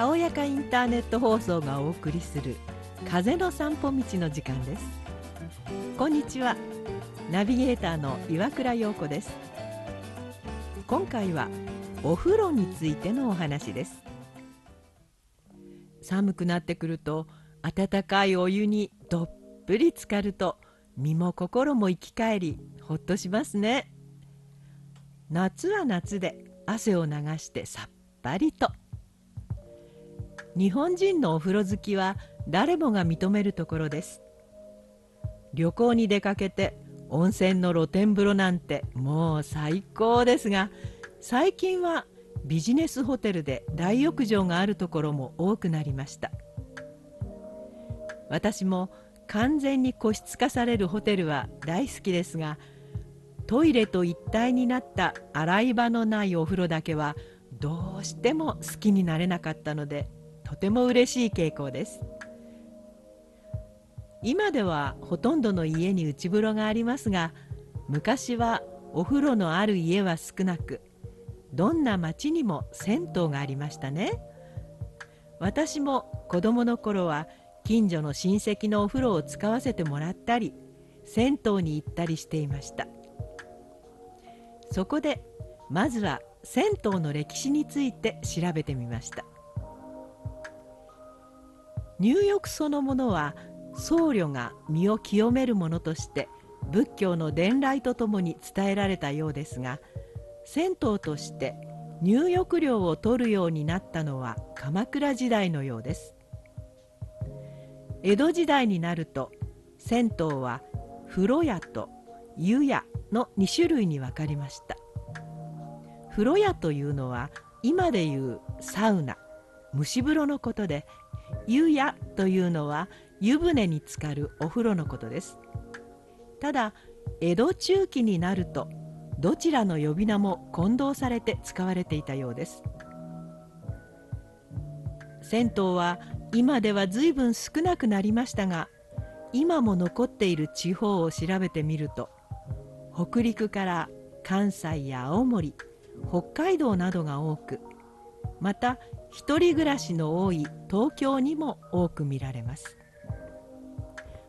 たおやかインターネット放送がお送りする風の散歩道の時間です。こんにちは。ナビゲーターの岩倉陽子です。今回はお風呂についてのお話です。寒くなってくると温かいお湯にどっぷり浸かると身も心も生き返りほっとしますね。夏は夏で汗を流してさっぱりと。日本人のお風呂好きは誰もが認めるところです。旅行に出かけて温泉の露天風呂なんてもう最高ですが最近はビジネスホテルで大浴場があるところも多くなりました。私も完全に個室化されるホテルは大好きですがトイレと一体になった洗い場のないお風呂だけはどうしても好きになれなかったのでても嬉しい傾向です。今ではほとんどの家に内風呂がありますが昔はお風呂のある家は少なくどんな町にも銭湯がありましたね。私も子供の頃は近所の親戚のお風呂を使わせてもらったり銭湯に行ったりしていました。そこでまずは銭湯の歴史について調べてみました。入浴そのものは僧侶が身を清めるものとして仏教の伝来とともに伝えられたようですが銭湯として入浴料を取るようになったのは鎌倉時代のようです。江戸時代になると銭湯は風呂屋と湯屋の2種類に分かりました。風呂屋というのは今でいうサウナ蒸し風呂のことで湯屋というのは湯船に浸かるお風呂のことです。ただ江戸中期になるとどちらの呼び名も混同されて使われていたようです。銭湯は今では随分少なくなりましたが今も残っている地方を調べてみると北陸から関西や青森北海道などが多くまた一人暮らしの多い東京にも多く見られます。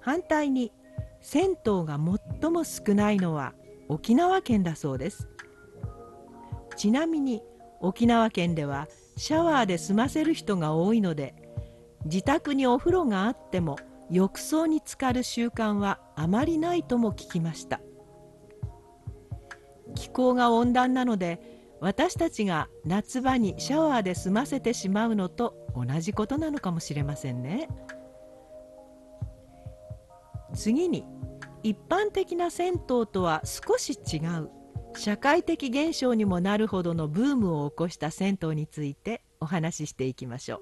反対に銭湯が最も少ないのは沖縄県だそうです。ちなみに沖縄県ではシャワーで済ませる人が多いので自宅にお風呂があっても浴槽に浸かる習慣はあまりないとも聞きました。気候が温暖なので私たちが夏場にシャワーで済ませてしまうのと同じことなのかもしれませんね。次に一般的な銭湯とは少し違う社会的現象にもなるほどのブームを起こした銭湯についてお話ししていきましょう。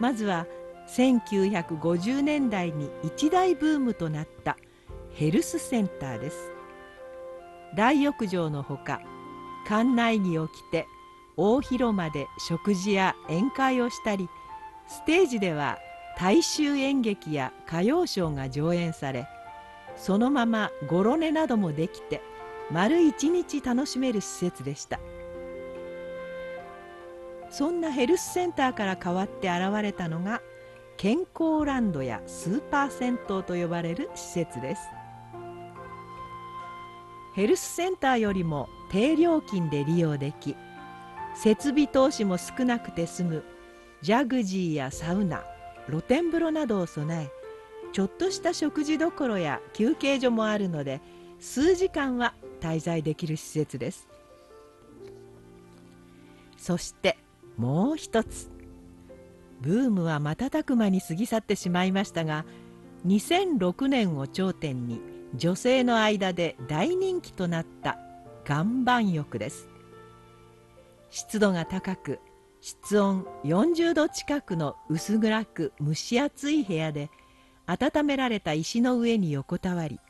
まずは1950年代に一大ブームとなったヘルスセンターです。大浴場のほか館内着を着て大広間で食事や宴会をしたりステージでは大衆演劇や歌謡ショーが上演されそのままごろ寝などもできて丸一日楽しめる施設でした。そんなヘルスセンターから変わって現れたのが健康ランドやスーパー銭湯と呼ばれる施設です。ヘルスセンターよりも低料金で利用でき設備投資も少なくて済むジャグジーやサウナ露天風呂などを備えちょっとした食事どころや休憩所もあるので数時間は滞在できる施設です。そしてもう一つ。ブームは瞬く間に過ぎ去ってしまいましたが2006年を頂点に女性の間で大人気となった岩盤浴です。湿度が高く室温40度近くの薄暗く蒸し暑い部屋で温められた石の上に横たわり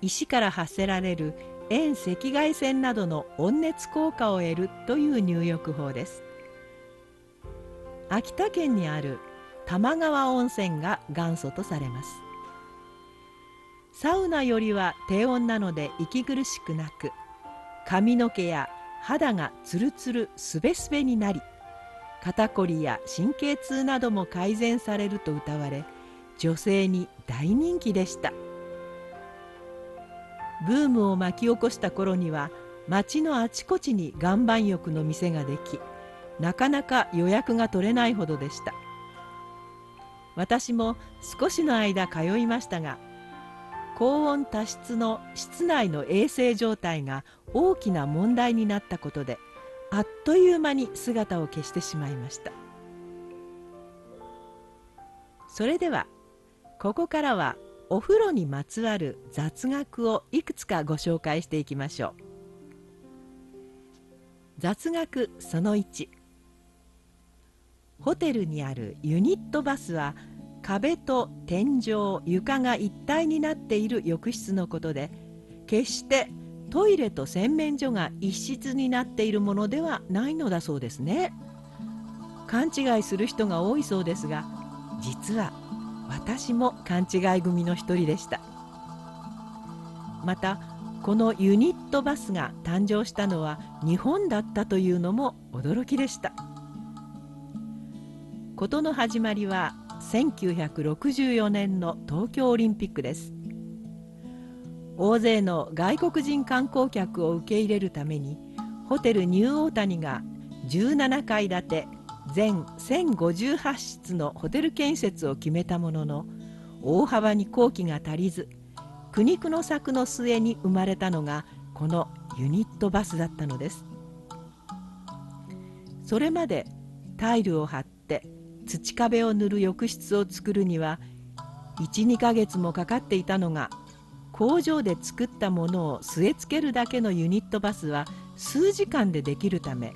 石から発せられる遠赤外線などの温熱効果を得るという入浴法です。秋田県にある玉川温泉が元祖とされます。サウナよりは低温なので息苦しくなく髪の毛や肌がツルツルすべすべになり肩こりや神経痛なども改善されると謳われ女性に大人気でした。ブームを巻き起こした頃には町のあちこちに岩盤浴の店ができなかなか予約が取れないほどでした。私も少しの間通いましたが高温多湿の室内の衛生状態が大きな問題になったことであっという間に姿を消してしまいました。それではここからはお風呂にまつわる雑学をいくつかご紹介していきましょう。雑学その1ホテルにあるユニットバスは壁と天井床が一体になっている浴室のことで決してトイレと洗面所が一室になっているものではないのだそうですね。勘違いする人が多いそうですが実は私も勘違い組の一人でした。またこのユニットバスが誕生したのは日本だったというのも驚きでした。事の始まりは1964年の東京オリンピックです。大勢の外国人観光客を受け入れるためにホテルニューオータニが17階建て全1058室のホテル建設を決めたものの大幅に工期が足りず苦肉の策の末に生まれたのがこのユニットバスだったのです。それまでタイルを張って土壁を塗る浴室を作るには12ヶ月もかかっていたのが工場で作ったものを据え付けるだけのユニットバスは数時間でできるため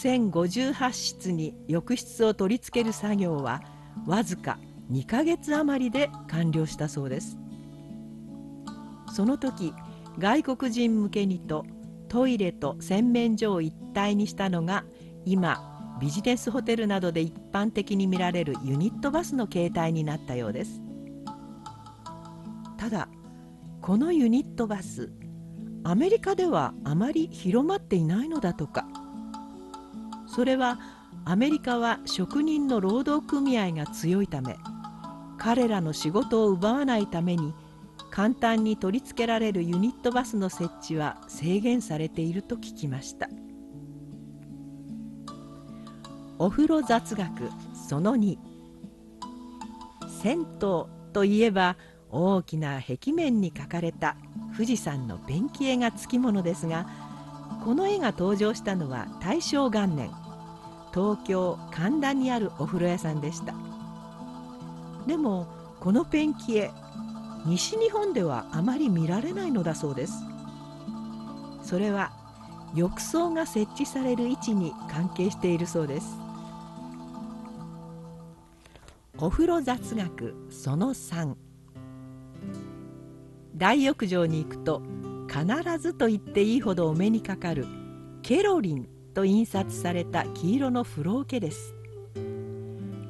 1058室に浴室を取り付ける作業はわずか2ヶ月余りで完了したそうです。その時外国人向けにとトイレと洗面所を一体にしたのが今ビジネスホテルなどで一般的に見られるユニットバスの形態になったようですただこのユニットバスアメリカではあまり広まっていないのだとかそれはアメリカは職人の労働組合が強いため彼らの仕事を奪わないために簡単に取り付けられるユニットバスの設置は制限されていると聞きました。お風呂雑学その2銭湯といえば大きな壁面に描かれた富士山のペンキ絵がつきものですがこの絵が登場したのは大正元年。東京神田にあるお風呂屋さんでした。でもこのペンキ絵西日本ではあまり見られないのだそうです。それは浴槽が設置される位置に関係しているそうです。お風呂雑学その3大浴場に行くと必ずと言っていいほどお目にかかるケロリンと印刷された黄色の風呂桶です。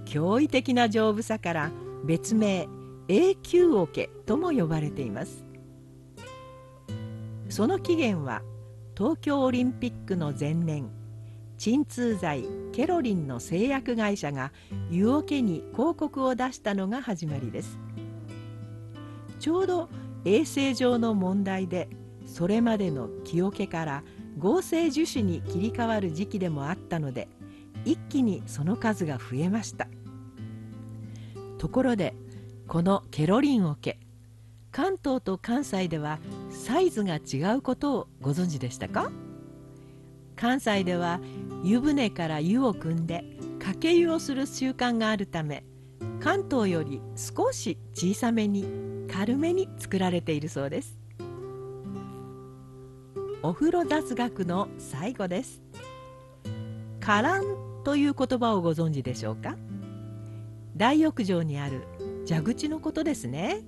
驚異的な丈夫さから別名永久桶とも呼ばれています。その起源は東京オリンピックの前年鎮痛剤ケロリンの製薬会社が湯桶に広告を出したのが始まりです。ちょうど衛生上の問題でそれまでの木桶から合成樹脂に切り替わる時期でもあったので一気にその数が増えました。ところでこのケロリン桶関東と関西ではサイズが違うことをご存知でしたか？関西では湯船から湯を汲んでかけ湯をする習慣があるため関東より少し小さめに軽めに作られているそうです。お風呂雑学の最後です。カランという言葉をご存知でしょうか？大浴場にある蛇口のことですね。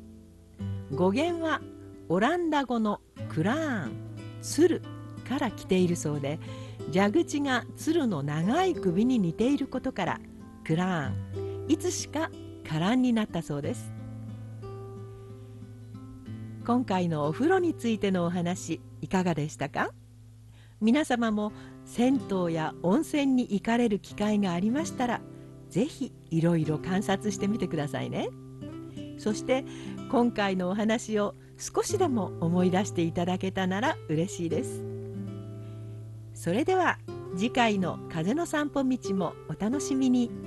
語源はオランダ語のクラーン鶴。から来ているそうで蛇口が鶴の長い首に似ていることからクラーンいつしかカランになったそうです今回のお風呂についてのお話いかがでしたか皆様も銭湯や温泉に行かれる機会がありましたら是非いろいろ観察してみてくださいねそして今回のお話を少しでも思い出していただけたなら嬉しいですそれでは次回の風の散歩道もお楽しみに。